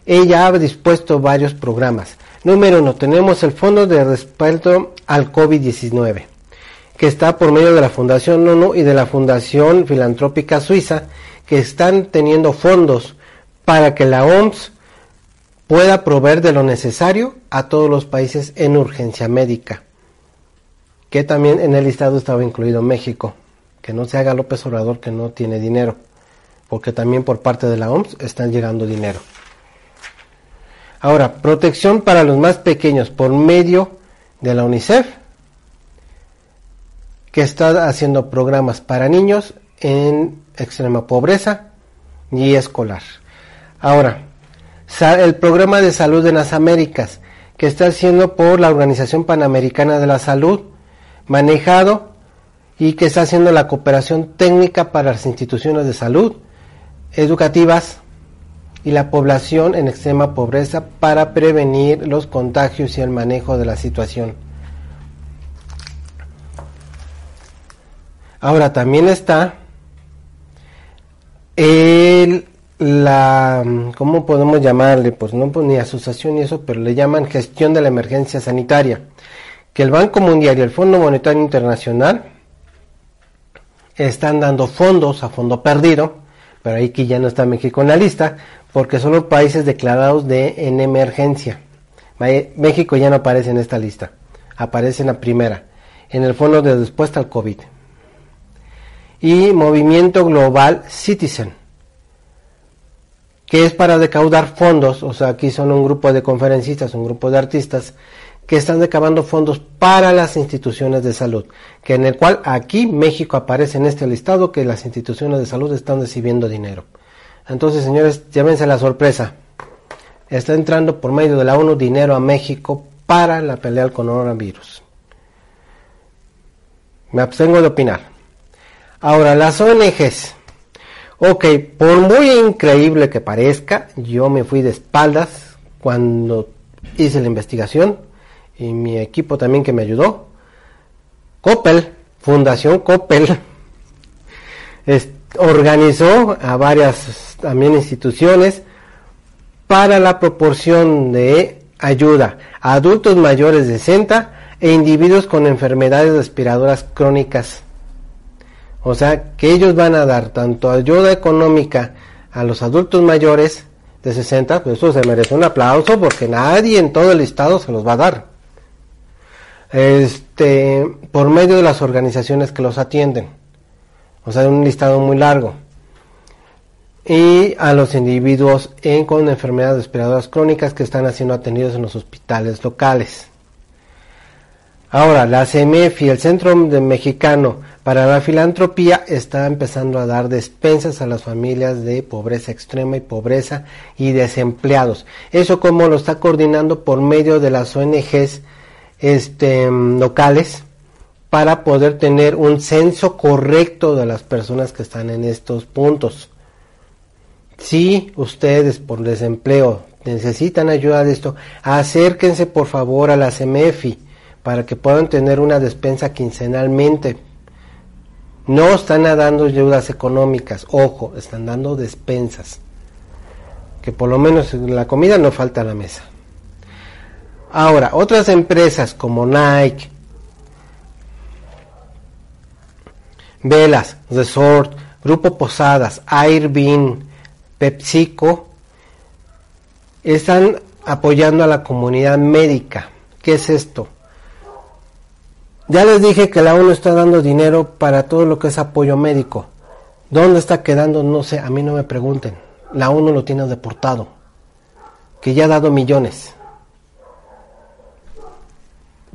Speaker 3: ella ha dispuesto varios programas. Número uno, tenemos el Fondo de Respaldo al COVID-19, que está por medio de la Fundación ONU y de la Fundación Filantrópica Suiza, que están teniendo fondos para que la OMS pueda proveer de lo necesario a todos los países en urgencia médica. Que también en el listado estaba incluido México. Que no se haga López Obrador que no tiene dinero. Porque también por parte de la OMS están llegando dinero. Ahora, protección para los más pequeños por medio de la UNICEF, que está haciendo programas para niños en extrema pobreza y escolar. Ahora, el programa de salud en las Américas, que está haciendo por la Organización Panamericana de la Salud, manejado y que está haciendo la cooperación técnica para las instituciones de salud, educativas, y la población en extrema pobreza para prevenir los contagios y el manejo de la situación. Ahora también está el, la, ¿cómo podemos llamarle? Pues no pues, ni asociación ni eso, pero le llaman gestión de la emergencia sanitaria. Que el Banco Mundial y el Fondo Monetario Internacional están dando fondos a fondo perdido, pero ahí que ya no está México en la lista, porque son los países declarados de en emergencia. México ya no aparece en esta lista, aparece en la primera, en el Fondo de Respuesta al COVID. Y Movimiento Global Citizen, que es para recaudar fondos, o sea, aquí son un grupo de conferencistas, un grupo de artistas, que están recabando fondos para las instituciones de salud, que en el cual aquí México aparece en este listado que las instituciones de salud están recibiendo dinero. Entonces, señores, llévense la sorpresa. Está entrando por medio de la ONU dinero a México para la pelea al coronavirus. Me abstengo de opinar. Ahora, las ONGs. Ok, por muy increíble que parezca, yo me fui de espaldas cuando hice la investigación y mi equipo también que me ayudó. Coppel, Fundación Coppel, (laughs) organizó a varias también instituciones para la proporción de ayuda a adultos mayores de 60 e individuos con enfermedades respiradoras crónicas. O sea, que ellos van a dar tanto ayuda económica a los adultos mayores de 60, pues eso se merece un aplauso porque nadie en todo el estado se los va a dar. Este, por medio de las organizaciones que los atienden. O sea, un listado muy largo y a los individuos en, con enfermedades respiradoras crónicas que están siendo atendidos en los hospitales locales. Ahora, la CMF y el Centro Mexicano para la Filantropía está empezando a dar despensas a las familias de pobreza extrema y pobreza y desempleados. Eso como lo está coordinando por medio de las ONGs este, locales para poder tener un censo correcto de las personas que están en estos puntos. Si ustedes por desempleo necesitan ayuda de esto, acérquense por favor a la CMFI para que puedan tener una despensa quincenalmente. No están dando ayudas económicas, ojo, están dando despensas. Que por lo menos la comida no falta a la mesa. Ahora, otras empresas como Nike, Velas, Resort, Grupo Posadas, Airbnb, PepsiCo están apoyando a la comunidad médica. ¿Qué es esto? Ya les dije que la ONU está dando dinero para todo lo que es apoyo médico. ¿Dónde está quedando? No sé, a mí no me pregunten. La ONU lo tiene deportado, que ya ha dado millones.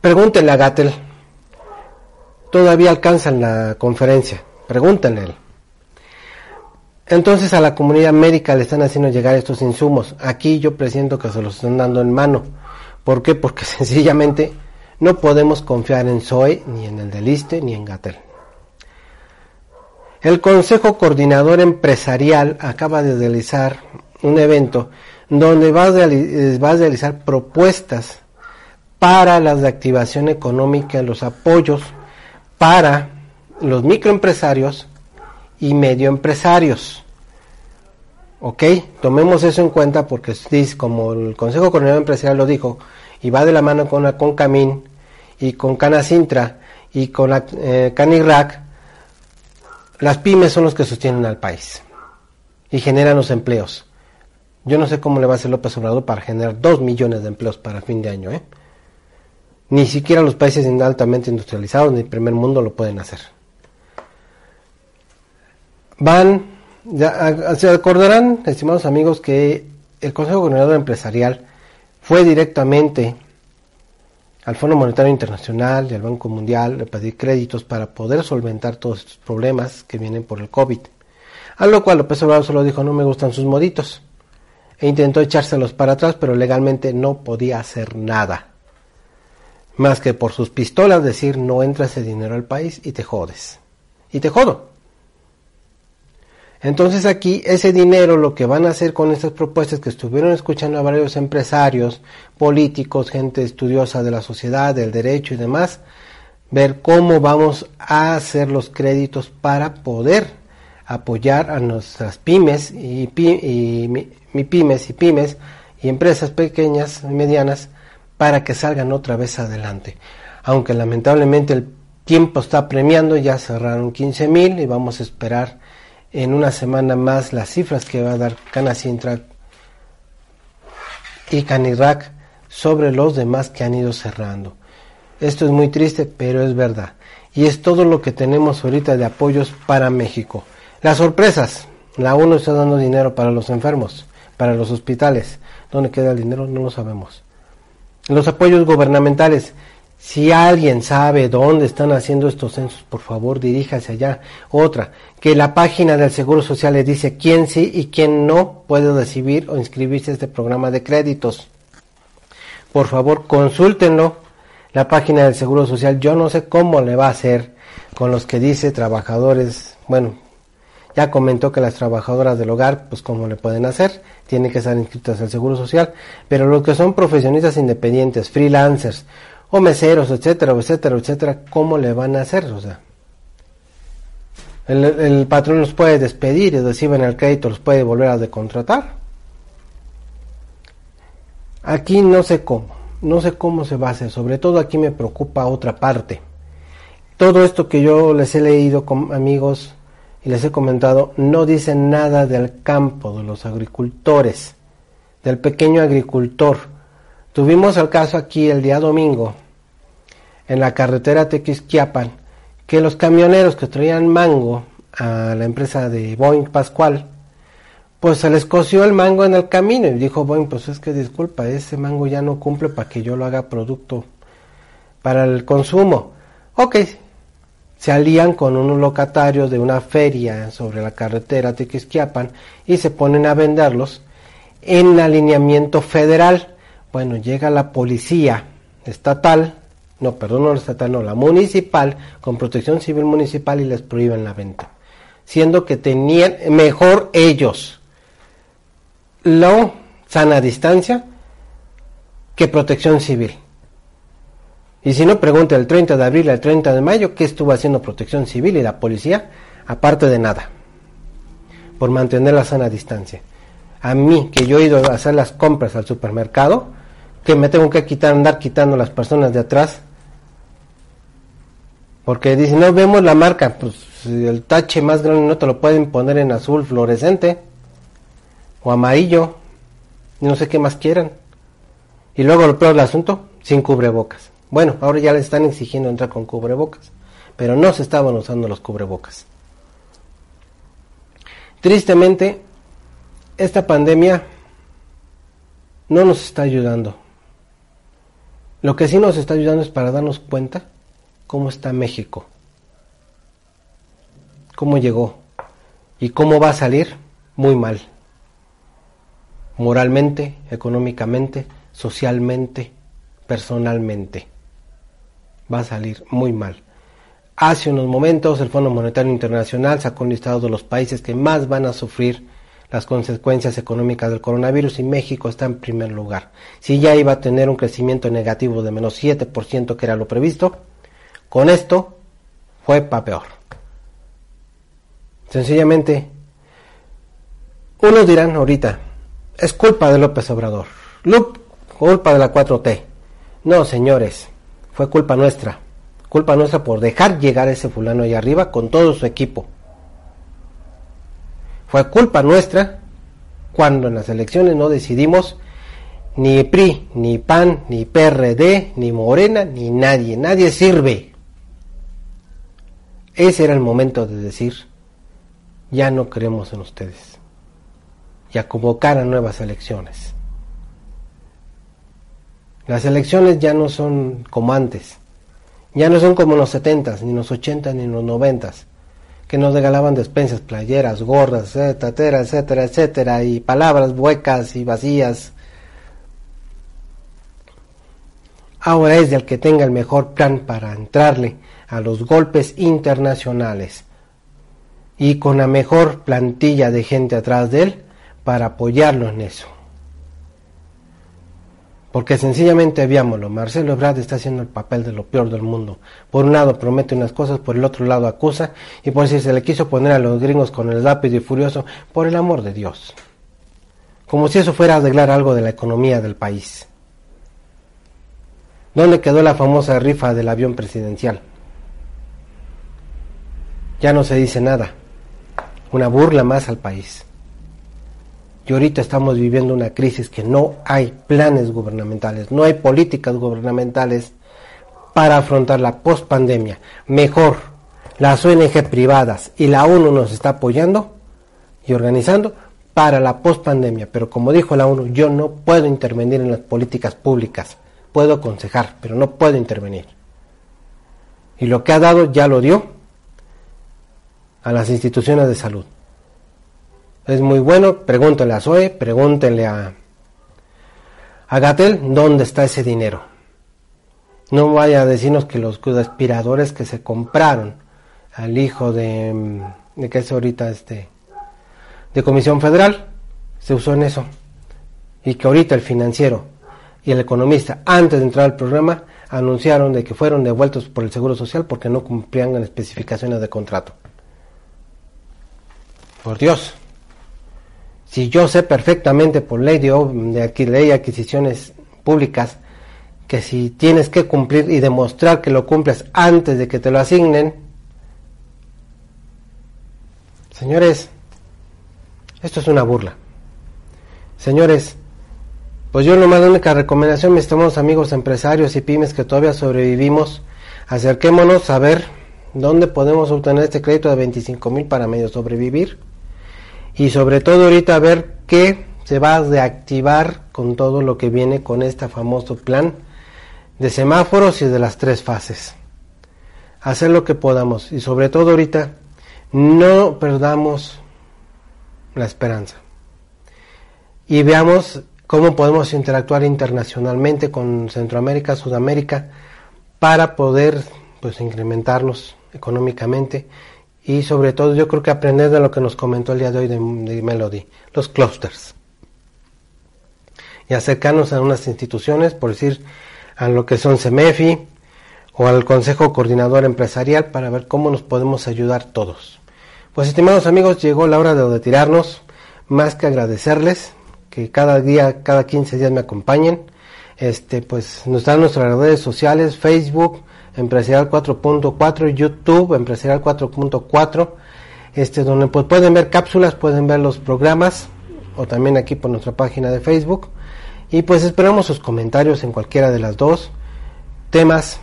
Speaker 3: Pregúntenle a Gatel. Todavía alcanzan la conferencia. Pregúntenle. Entonces a la comunidad médica le están haciendo llegar estos insumos. Aquí yo presiento que se los están dando en mano. ¿Por qué? Porque (laughs) sencillamente no podemos confiar en SOE, ni en el Deliste, ni en Gatel. El Consejo Coordinador Empresarial acaba de realizar un evento donde va a, realizar propuestas para la activación económica, los apoyos para los microempresarios y medioempresarios. ¿Ok? Tomemos eso en cuenta porque, como el Consejo Coordinador Empresarial lo dijo, y va de la mano con la Concamín y con Canacintra y con la eh, Canirac, las pymes son los que sostienen al país y generan los empleos. Yo no sé cómo le va a hacer López Obrador para generar dos millones de empleos para fin de año. ¿eh? Ni siquiera los países altamente industrializados ni el primer mundo lo pueden hacer. Van, ya, se acordarán, estimados amigos, que el Consejo Coordinador Empresarial fue directamente al Fondo Monetario Internacional y al Banco Mundial a pedir créditos para poder solventar todos estos problemas que vienen por el COVID. A lo cual López Obrador solo dijo no me gustan sus moditos. E intentó echárselos para atrás, pero legalmente no podía hacer nada. Más que por sus pistolas decir no entra ese dinero al país y te jodes. Y te jodo. Entonces aquí ese dinero lo que van a hacer con estas propuestas que estuvieron escuchando a varios empresarios, políticos, gente estudiosa de la sociedad, del derecho y demás, ver cómo vamos a hacer los créditos para poder apoyar a nuestras pymes y, pymes y pymes y empresas pequeñas y medianas para que salgan otra vez adelante. Aunque lamentablemente el tiempo está premiando, ya cerraron 15 mil y vamos a esperar en una semana más las cifras que va a dar Canacintra y Canirac sobre los demás que han ido cerrando. Esto es muy triste, pero es verdad. Y es todo lo que tenemos ahorita de apoyos para México. Las sorpresas. La ONU está dando dinero para los enfermos, para los hospitales. ¿Dónde queda el dinero? No lo sabemos. Los apoyos gubernamentales. Si alguien sabe dónde están haciendo estos censos, por favor diríjase allá. Otra, que la página del Seguro Social le dice quién sí y quién no puede recibir o inscribirse a este programa de créditos. Por favor, consúltenlo. La página del Seguro Social, yo no sé cómo le va a hacer con los que dice trabajadores, bueno, ya comentó que las trabajadoras del hogar, pues cómo le pueden hacer, tienen que estar inscritas al Seguro Social, pero los que son profesionistas independientes, freelancers, o meseros, etcétera, etcétera, etcétera, ¿cómo le van a hacer? O sea, el, patrón los puede despedir y reciben el crédito, los puede volver a decontratar. Aquí no sé cómo, no sé cómo se va a hacer, sobre todo aquí me preocupa otra parte. Todo esto que yo les he leído con amigos y les he comentado no dice nada del campo, de los agricultores, del pequeño agricultor Tuvimos el caso aquí el día domingo, en la carretera Tequisquiapan, que los camioneros que traían mango a la empresa de Boeing Pascual, pues se les coció el mango en el camino y dijo Boeing, pues es que disculpa, ese mango ya no cumple para que yo lo haga producto para el consumo. Ok, se alían con unos locatarios de una feria sobre la carretera Tequisquiapan y se ponen a venderlos en alineamiento federal. Bueno, llega la policía estatal, no, perdón, no la estatal, no, la municipal, con protección civil municipal y les prohíben la venta. Siendo que tenían mejor ellos lo sana distancia que protección civil. Y si no, pregunta el 30 de abril al 30 de mayo qué estuvo haciendo protección civil y la policía, aparte de nada, por mantener la sana distancia. A mí, que yo he ido a hacer las compras al supermercado, que me tengo que quitar, andar quitando las personas de atrás. Porque dice, no vemos la marca, pues el tache más grande no te lo pueden poner en azul fluorescente o amarillo, no sé qué más quieran. Y luego lo peor del asunto, sin cubrebocas. Bueno, ahora ya le están exigiendo entrar con cubrebocas, pero no se estaban usando los cubrebocas. Tristemente, esta pandemia no nos está ayudando. Lo que sí nos está ayudando es para darnos cuenta cómo está México, cómo llegó y cómo va a salir muy mal. Moralmente, económicamente, socialmente, personalmente. Va a salir muy mal. Hace unos momentos el Fondo Monetario Internacional sacó un listado de los países que más van a sufrir las consecuencias económicas del coronavirus y México está en primer lugar. Si ya iba a tener un crecimiento negativo de menos 7% que era lo previsto, con esto fue para peor. Sencillamente, unos dirán ahorita, es culpa de López Obrador, culpa de la 4T. No, señores, fue culpa nuestra. Culpa nuestra por dejar llegar a ese fulano ahí arriba con todo su equipo. Fue culpa nuestra cuando en las elecciones no decidimos ni PRI, ni PAN, ni PRD, ni Morena, ni nadie. Nadie sirve. Ese era el momento de decir, ya no creemos en ustedes. Y a convocar a nuevas elecciones. Las elecciones ya no son como antes. Ya no son como los 70, ni los 80, ni los 90, que nos regalaban despensas, playeras, gorras, etcétera, etcétera, etcétera, y palabras huecas y vacías. Ahora es del que tenga el mejor plan para entrarle a los golpes internacionales y con la mejor plantilla de gente atrás de él para apoyarlo en eso. Porque sencillamente veámoslo, Marcelo Ebrard está haciendo el papel de lo peor del mundo. Por un lado promete unas cosas, por el otro lado acusa, y por si se le quiso poner a los gringos con el rápido y furioso, por el amor de Dios. Como si eso fuera a arreglar algo de la economía del país. ¿Dónde quedó la famosa rifa del avión presidencial? Ya no se dice nada. Una burla más al país. Y ahorita estamos viviendo una crisis que no hay planes gubernamentales, no hay políticas gubernamentales para afrontar la pospandemia. Mejor, las ONG privadas y la ONU nos está apoyando y organizando para la pospandemia. Pero como dijo la ONU, yo no puedo intervenir en las políticas públicas. Puedo aconsejar, pero no puedo intervenir. Y lo que ha dado ya lo dio a las instituciones de salud es muy bueno, pregúntenle a Zoe, pregúntenle a, a Gatel dónde está ese dinero. No vaya a decirnos que los aspiradores que se compraron al hijo de, de que es ahorita este, de Comisión Federal, se usó en eso. Y que ahorita el financiero y el economista, antes de entrar al programa, anunciaron de que fueron devueltos por el Seguro Social porque no cumplían las especificaciones de contrato. Por Dios. Si yo sé perfectamente por ley de, de ley adquisiciones públicas que si tienes que cumplir y demostrar que lo cumples antes de que te lo asignen, señores, esto es una burla. Señores, pues yo nomás la única recomendación, mis estimados amigos empresarios y pymes que todavía sobrevivimos, acerquémonos a ver dónde podemos obtener este crédito de 25 mil para medio sobrevivir y sobre todo ahorita ver qué se va a reactivar con todo lo que viene con este famoso plan de semáforos y de las tres fases. Hacer lo que podamos y sobre todo ahorita no perdamos la esperanza y veamos cómo podemos interactuar internacionalmente con Centroamérica, Sudamérica para poder pues incrementarnos económicamente y sobre todo yo creo que aprender de lo que nos comentó el día de hoy de, Melody, los clusters. Y acercarnos a unas instituciones, por decir, a lo que son CEMEFI o al Consejo Coordinador Empresarial para ver cómo nos podemos ayudar todos. Pues estimados amigos, llegó la hora de retirarnos, más que agradecerles que cada día, cada 15 días me acompañen. Este, pues nos dan nuestras redes sociales, Facebook, Empresarial 4.4, YouTube Empresarial 4.4, este, donde pues, pueden ver cápsulas, pueden ver los programas, o también aquí por nuestra página de Facebook. Y pues esperamos sus comentarios en cualquiera de las dos temas,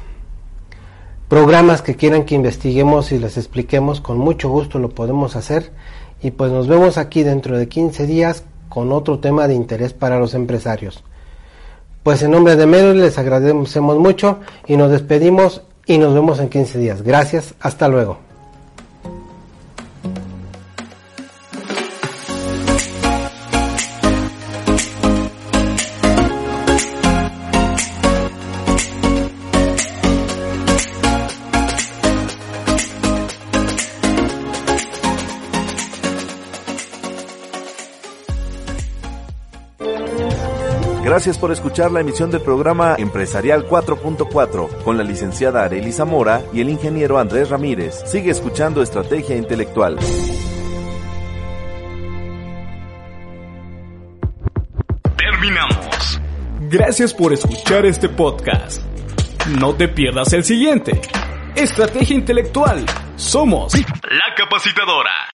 Speaker 3: programas que quieran que investiguemos y les expliquemos, con mucho gusto lo podemos hacer. Y pues nos vemos aquí dentro de 15 días con otro tema de interés para los empresarios. Pues en nombre de Melo les agradecemos mucho y nos despedimos y nos vemos en 15 días. Gracias, hasta luego.
Speaker 2: Gracias por escuchar la emisión del programa Empresarial 4.4 con la licenciada Arely Zamora y el ingeniero Andrés Ramírez. Sigue escuchando Estrategia Intelectual.
Speaker 1: Terminamos. Gracias por escuchar este podcast. No te pierdas el siguiente. Estrategia Intelectual. Somos la capacitadora.